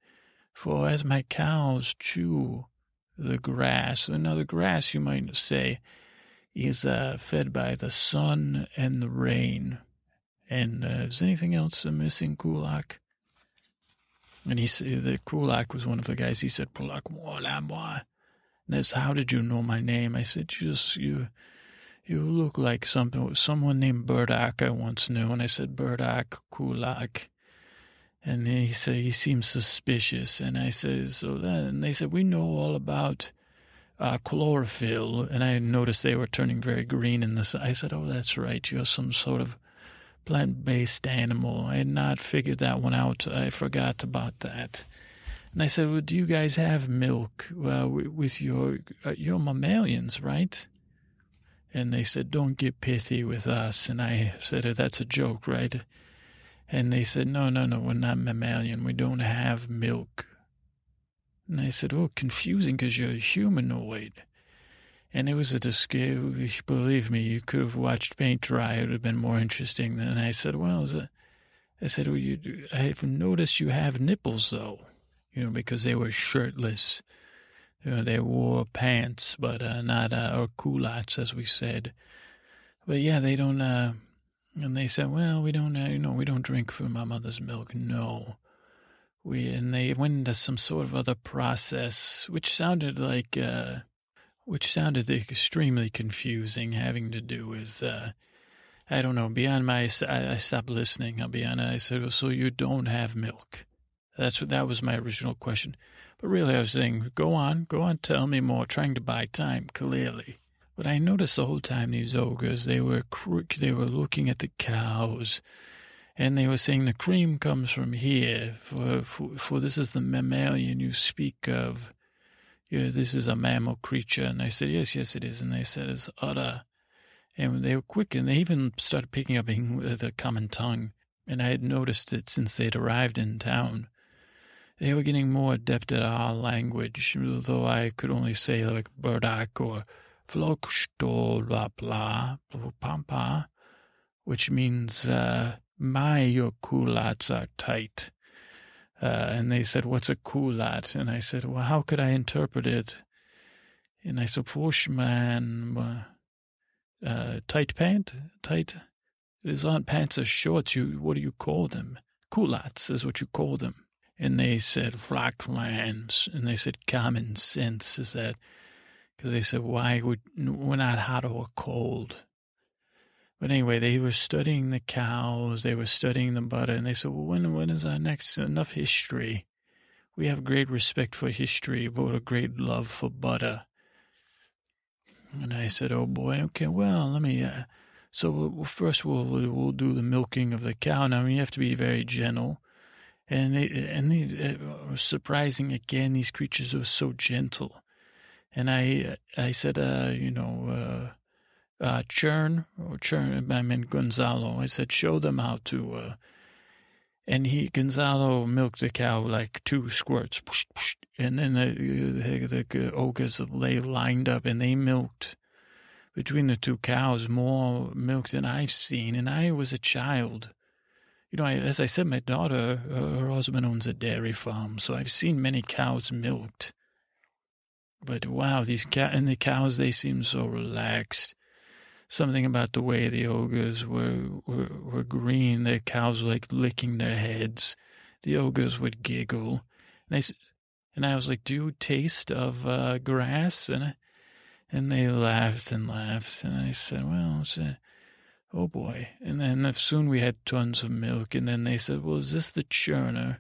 For as my cows chew the grass, and now the grass, you might say, is uh, fed by the sun and the rain. And uh, is anything else missing, Kulak? And he said, the Kulak was one of the guys. He said, Kulak, moi, moi. And that's, how did you know my name? I said, just, you, you look like something someone named Burdock I once knew. And I said, Burdock Kulak. And he said, he seems suspicious. And I said, so then they said, we know all about uh, chlorophyll. And I noticed they were turning very green in this. I said, oh, that's right. You're some sort of plant based animal. I had not figured that one out. I forgot about that. And I said, well, do you guys have milk uh, with your, uh, your mammalians, right? And they said, Don't get pithy with us. And I said, oh, That's a joke, right? And they said, No, no, no, we're not mammalian. We don't have milk. And I said, Oh, confusing because you're humanoid. And it was a disc- believe me, you could have watched paint dry. It would have been more interesting. Then I said, Well, is it? I said, well, you, I've noticed you have nipples, though, you know, because they were shirtless. Know, they wore pants, but uh, not uh, or culottes, as we said. But yeah, they don't. Uh, and they said, "Well, we don't. Uh, you know, we don't drink from my mother's milk. No." We and they went into some sort of other process, which sounded like, uh, which sounded extremely confusing, having to do with. Uh, I don't know. Beyond my, I, I stopped listening. I'll be honest. I said, well, "So you don't have milk?" That's what that was my original question. But really, I was saying, go on, go on, tell me more, trying to buy time, clearly. But I noticed the whole time these ogres, they were crook, they were looking at the cows, and they were saying the cream comes from here, for, for, for this is the mammalian you speak of. Yeah, this is a mammal creature. And I said, yes, yes, it is. And they said, it's udder. And they were quick, and they even started picking up uh, the common tongue. And I had noticed it since they'd arrived in town they were getting more adept at our language, though I could only say like Burdock or Floksto blah blah pampa, which means uh, my your culottes are tight. Uh, and they said, "What's a culotte?" And I said, "Well, how could I interpret it?" And I said, "Fushman, uh, tight pant, tight. These aren't pants or shorts. You, what do you call them? Culottes is what you call them." And they said Rocklands, and they said common sense is that because they said why would we're not hot or cold. But anyway, they were studying the cows, they were studying the butter, and they said, well, when, when is our next enough history? We have great respect for history, but a great love for butter. And I said, oh boy, okay, well, let me, uh, so first we'll, we'll do the milking of the cow. Now, you have to be very gentle. And they, and they uh, were surprising again, these creatures are so gentle. And I, I said, uh, you know, uh, uh, churn or churn, I meant Gonzalo. I said, show them how to, uh, and he, Gonzalo milked the cow like two squirts. And then the, the, the ogres lay lined up and they milked between the two cows more milk than I've seen. And I was a child. You know, I, as I said, my daughter, her husband owns a dairy farm, so I've seen many cows milked. But wow, these cow and the cows, they seem so relaxed something about the way the ogres were, were, were green. The cows were like licking their heads. The ogres would giggle. And I, and I was like, do you taste of uh, grass? And, and they laughed and laughed. And I said, well, said, oh boy. And then soon we had tons of milk. And then they said, well, is this the churner?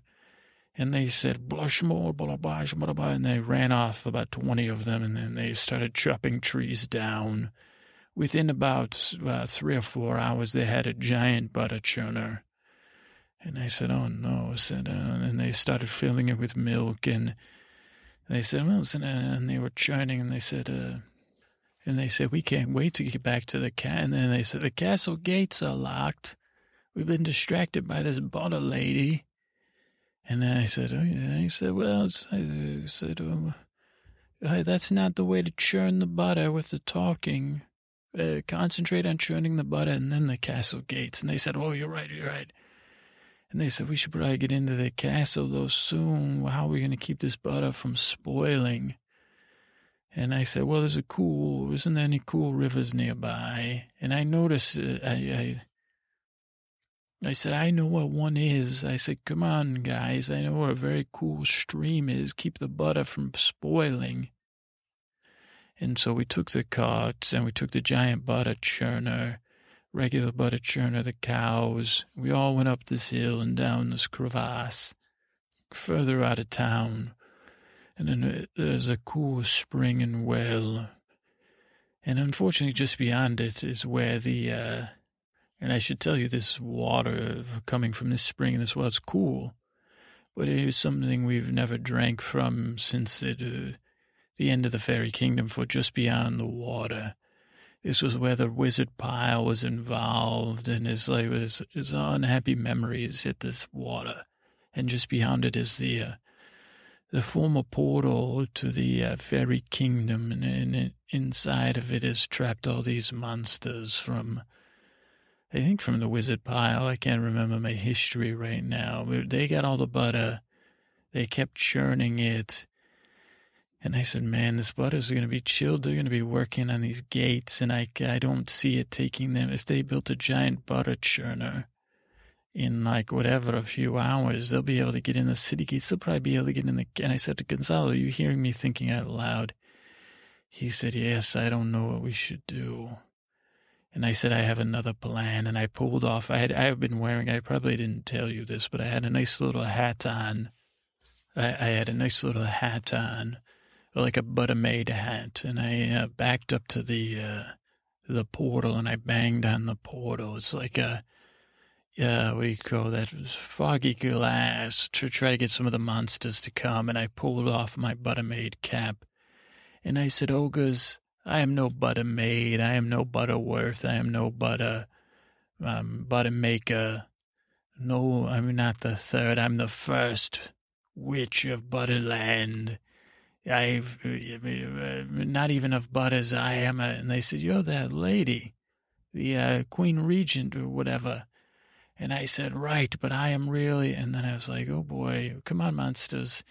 And they said, blush more, blah, blah, blah, blah, and they ran off about 20 of them. And then they started chopping trees down. Within about uh, three or four hours, they had a giant butter churner. And I said, oh no. Said, uh, and they started filling it with milk. And they said, well, and they were churning. And they said, uh, and they said, we can't wait to get back to the cat. And then they said, the castle gates are locked. We've been distracted by this butter lady. And I said, oh, yeah. He said, well, I said, oh, that's not the way to churn the butter with the talking uh, concentrate on churning the butter and then the castle gates. And they said, oh, you're right, you're right. And they said, we should probably get into the castle though soon. How are we going to keep this butter from spoiling? And I said, well, there's a cool, isn't there any cool rivers nearby? And I noticed, uh, I, I, I said, I know what one is. I said, come on, guys. I know where a very cool stream is. Keep the butter from spoiling. And so we took the carts and we took the giant butter churner, regular butter churner, the cows. We all went up this hill and down this crevasse, further out of town. And then uh, there's a cool spring and well. And unfortunately, just beyond it is where the, uh, and I should tell you, this water coming from this spring and this well is cool, but it is something we've never drank from since it, uh, the end of the fairy kingdom for just beyond the water. This was where the wizard pile was involved, and his like his, his unhappy memories hit this water, and just beyond it is the uh, the former portal to the uh, fairy kingdom, and, and inside of it is trapped all these monsters from. I think from the wizard pile. I can't remember my history right now. They got all the butter. They kept churning it and I said, man, this butter's going to be chilled. They're going to be working on these gates, and I, I don't see it taking them. If they built a giant butter churner in like whatever, a few hours, they'll be able to get in the city gates. They'll probably be able to get in the. And I said to Gonzalo, are you hearing me thinking out loud? He said, yes, I don't know what we should do. And I said, I have another plan. And I pulled off, I had, I have been wearing, I probably didn't tell you this, but I had a nice little hat on. I, I had a nice little hat on like a butter-made hat, and I uh, backed up to the uh, the portal and I banged on the portal. It's like a yeah, what do you call that? Foggy glass to try to get some of the monsters to come. And I pulled off my butter-made cap, and I said, "Ogres, I am no butter maid. I am no butterworth. I am no butter um, butter maker. No, I'm not the third. I'm the first witch of Butterland." I've uh, not even of but as I am. And they said, You're that lady, the uh, Queen Regent or whatever. And I said, Right, but I am really. And then I was like, Oh boy, come on, monsters.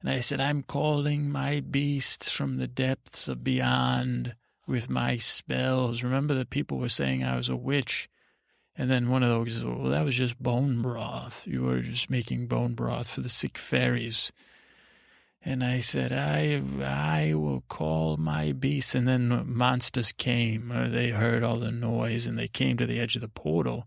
And I said, I'm calling my beasts from the depths of beyond with my spells. Remember that people were saying I was a witch. And then one of those, well, that was just bone broth. You were just making bone broth for the sick fairies. And I said, I, I will call my beast. And then monsters came. Uh, they heard all the noise and they came to the edge of the portal.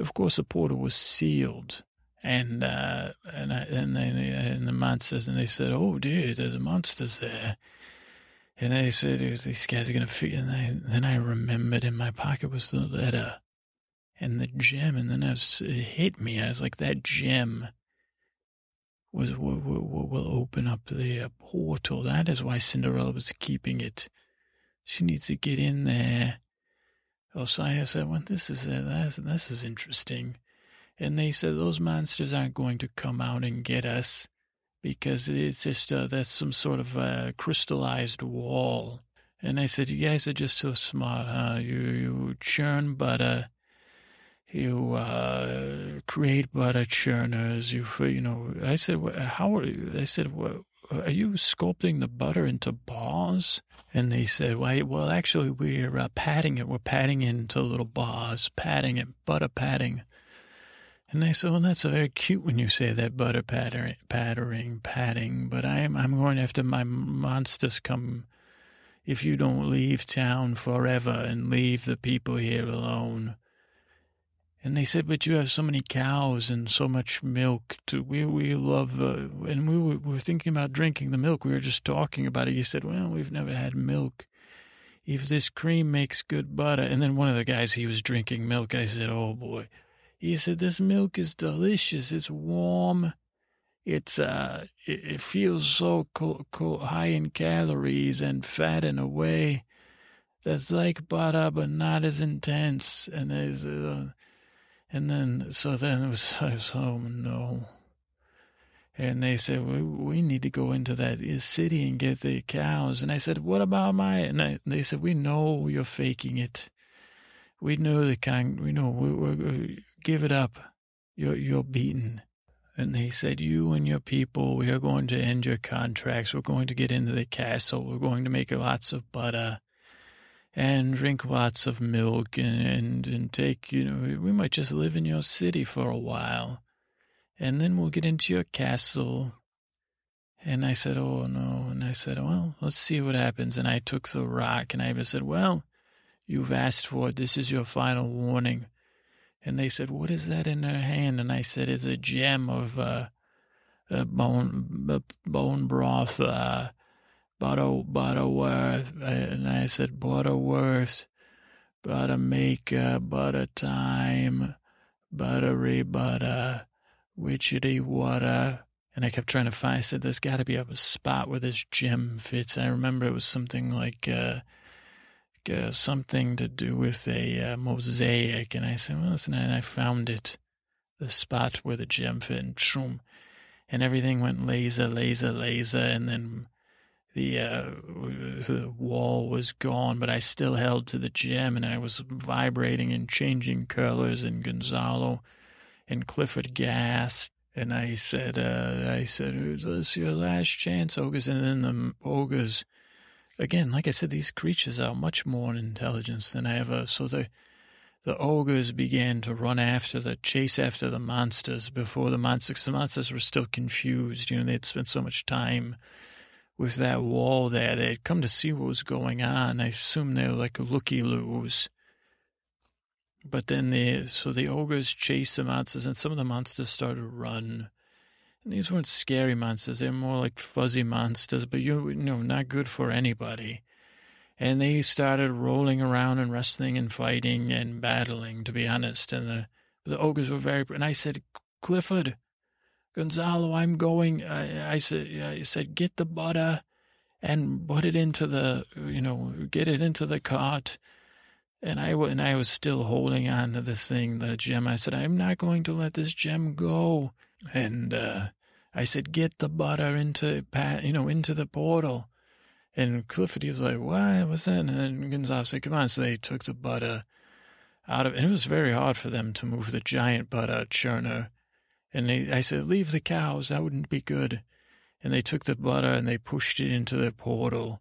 But of course, the portal was sealed. And, uh, and, I, and, they, and the monsters, and they said, Oh, dude, there's monsters there. And they said, These guys are to figure. And I, then I remembered in my pocket was the letter and the gem. And then it, was, it hit me. I was like, That gem was will, will, will open up the uh, portal. That is why Cinderella was keeping it. She needs to get in there. Osiah said, "Well, this is uh, this, is interesting," and they said those monsters aren't going to come out and get us because it's just uh, that's some sort of uh, crystallized wall. And I said, "You guys are just so smart, huh? You you churn butter." you uh, create butter churners. You, you know, I said, how are you? I said, well, are you sculpting the butter into balls? And they said, well, well actually, we're uh, patting it. We're patting it into little balls, patting it, butter patting. And they said, well, that's very cute when you say that, butter pattering, pattering, patting. But I'm, I'm going after my monsters come if you don't leave town forever and leave the people here alone. And they said, but you have so many cows and so much milk. To we we love, uh, and we were, we were thinking about drinking the milk. We were just talking about it. He said, well, we've never had milk. If this cream makes good butter, and then one of the guys he was drinking milk. I said, oh boy. He said, this milk is delicious. It's warm. It's uh, it, it feels so high in calories and fat in a way that's like butter, but not as intense. And there's. Uh, and then, so then it was, I was, oh no. And they said, we, we need to go into that city and get the cows. And I said, what about my, and I, they said, we know you're faking it. We know the kind, we know, we, we, give it up. You're, you're beaten. And they said, You and your people, we are going to end your contracts. We're going to get into the castle. We're going to make lots of butter and drink lots of milk and, and, and take, you know, we might just live in your city for a while. And then we'll get into your castle. And I said, Oh, no. And I said, Well, let's see what happens. And I took the rock and I said, Well, you've asked for it. This is your final warning. And they said, What is that in her hand? And I said, It's a gem of uh, a bone, bone broth. Uh, Butter, Butterworth. And I said, Butterworth, Buttermaker, Butter Time, Buttery Butter, Witchetty Water. And I kept trying to find, I said, there's got to be a spot where this gem fits. I remember it was something like, uh, uh, something to do with a uh, mosaic. And I said, well, listen, and I found it, the spot where the gem fit, and shoom, and everything went laser, laser, laser. And then the uh, the wall was gone, but I still held to the gem, and I was vibrating and changing colors. And Gonzalo and Clifford gasped, and I said, uh, "I said, is this your last chance, ogres?" And then the ogres, again, like I said, these creatures are much more in intelligence than I ever. So the the ogres began to run after the chase after the monsters before the monsters. The monsters were still confused. You know, they'd spent so much time with that wall there. They had come to see what was going on. I assume they were like looky-loos. But then the so the ogres chased the monsters, and some of the monsters started to run. And these weren't scary monsters; they were more like fuzzy monsters. But you, you know, not good for anybody. And they started rolling around and wrestling and fighting and battling. To be honest, and the the ogres were very. And I said, Clifford, Gonzalo, I'm going. I, I said, I said, get the butter and put it into the, you know, get it into the cart. And I, and I was still holding on to this thing, the gem. I said, I'm not going to let this gem go. And, uh, I said, get the butter into, you know, into the portal. And Clifford, was like, what? What's that? And Gonzalo said, come on. So they took the butter out of, and it was very hard for them to move the giant butter churner and they, I said, leave the cows. That wouldn't be good. And they took the butter and they pushed it into the portal.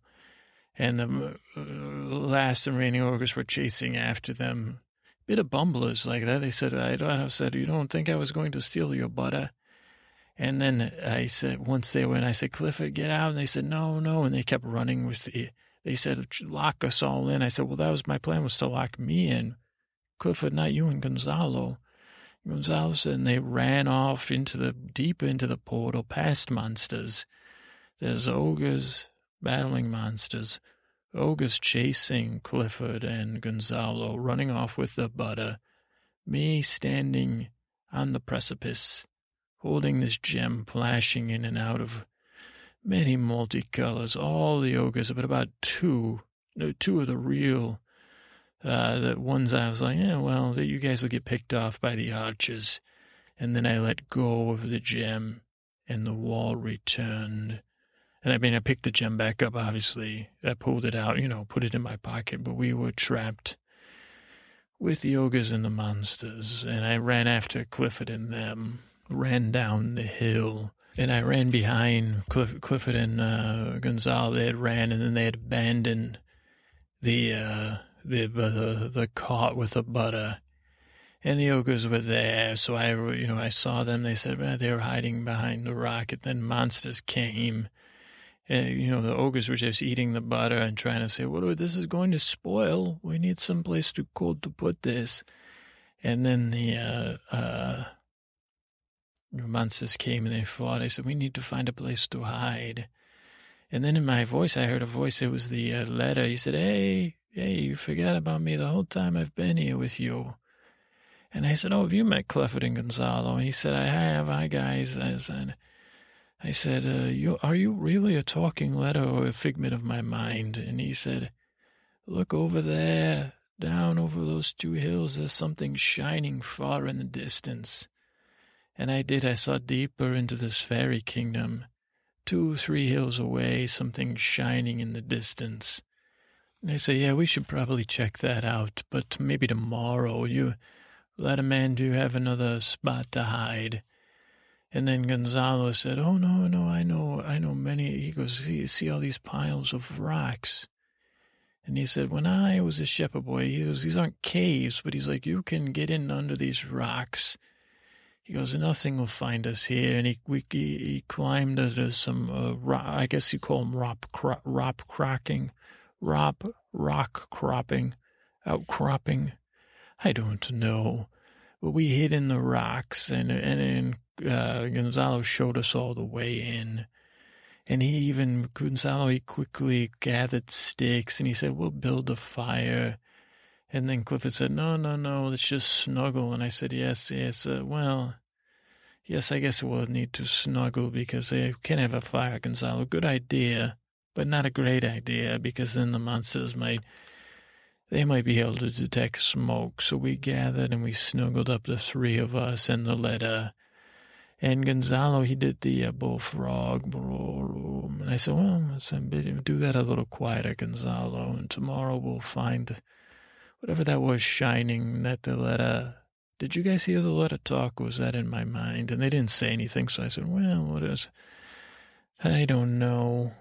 And the uh, last remaining ogres were chasing after them. Bit of bumblers like that. They said, I, I said, you don't think I was going to steal your butter? And then I said, once they went, I said, Clifford, get out. And they said, no, no. And they kept running with the, they said, lock us all in. I said, well, that was my plan was to lock me in. Clifford, not you and Gonzalo. Gonzalo and they ran off into the, deep into the portal, past monsters. There's ogres battling monsters. Ogres chasing Clifford and Gonzalo, running off with the butter. Me standing on the precipice holding this gem flashing in and out of many multicolors, all the ogres, but about two, no, two of the real, uh, the ones I was like, yeah, well, you guys will get picked off by the archers. And then I let go of the gem and the wall returned. And I mean, I picked the gem back up, obviously. I pulled it out, you know, put it in my pocket, but we were trapped with the ogres and the monsters. And I ran after Clifford and them ran down the hill. And I ran behind Cliff, Clifford and uh, Gonzalo. They had ran, and then they had abandoned the uh, the uh, the cart with the butter. And the ogres were there, so I, you know, I saw them. They said well, they were hiding behind the rock. And then monsters came. And, you know, the ogres were just eating the butter and trying to say, "What? this is going to spoil. We need some place to cold to put this." And then the uh, uh, monsters came and they fought. I said, we need to find a place to hide. And then in my voice, I heard a voice. It was the uh, letter. He said, hey, hey, you forgot about me the whole time I've been here with you. And I said, oh, have you met Clifford and Gonzalo? And he said, I have. Hi, guys. Said, I said uh, you, are you really a talking letter or a figment of my mind? And he said, look over there, down over those two hills. There's something shining far in the distance. And I did, I saw deeper into this fairy kingdom. Two, three hills away, something shining in the distance. I say, yeah, we should probably check that out, but maybe tomorrow you let a man do have another spot to hide. And then Gonzalo said, oh, no, no, I know, I know many. He goes, see, see all these piles of rocks. And he said, when I was a shepherd boy, he goes, these aren't caves, but he's like, you can get in under these rocks he goes, nothing will find us here. And he we, he, he climbed under some, uh, I guess you call them rock, cro- rock cracking, rock, rock cropping, outcropping. I don't know. But we hid in the rocks, and and, and uh, Gonzalo showed us all the way in. And he even, Gonzalo, he quickly gathered sticks and he said, We'll build a fire. And then Clifford said, No, no, no, let's just snuggle. And I said, Yes, yes. Uh, well, yes, I guess we'll need to snuggle because they can't have a fire, Gonzalo. Good idea, but not a great idea because then the monsters might. They might be able to detect smoke. So we gathered and we snuggled up, the three of us and the letter. And Gonzalo, he did the uh, bullfrog. And I said, well, let's do that a little quieter, Gonzalo. And tomorrow we'll find whatever that was shining that the letter. Did you guys hear the letter talk? Was that in my mind? And they didn't say anything, so I said, well, what is. I don't know.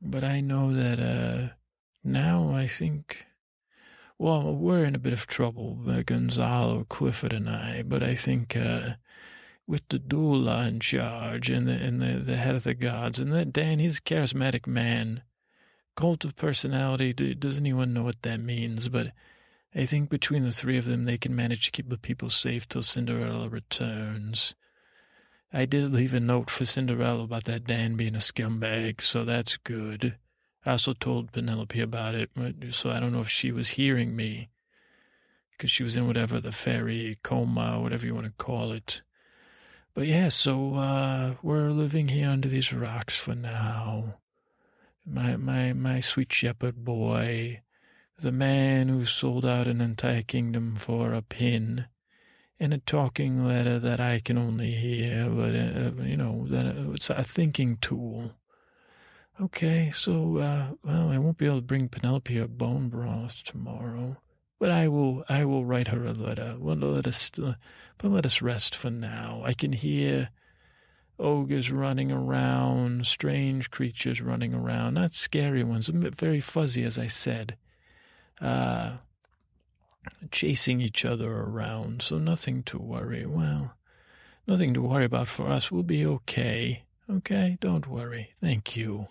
But I know that uh, now I think. Well, we're in a bit of trouble, uh, Gonzalo, Clifford, and I, but I think uh, with the doula in charge and the and the, the head of the gods, and that Dan, he's a charismatic man cult of personality. Does anyone know what that means? But I think between the three of them, they can manage to keep the people safe till Cinderella returns. I did leave a note for Cinderella about that Dan being a scumbag, so that's good. I also told Penelope about it, so I don't know if she was hearing me, because she was in whatever the fairy coma, whatever you want to call it. But yeah, so uh, we're living here under these rocks for now my, my, my sweet shepherd boy, the man who sold out an entire kingdom for a pin, in a talking letter that I can only hear, but, uh, you know, that uh, it's a thinking tool. Okay, so, uh, well, I won't be able to bring Penelope a bone broth tomorrow, but I will, I will write her a letter. Well, let us, but let us rest for now. I can hear ogres running around, strange creatures running around, not scary ones, very fuzzy, as I said, uh, chasing each other around, so nothing to worry. Well, nothing to worry about for us. We'll be okay. Okay? Don't worry. Thank you.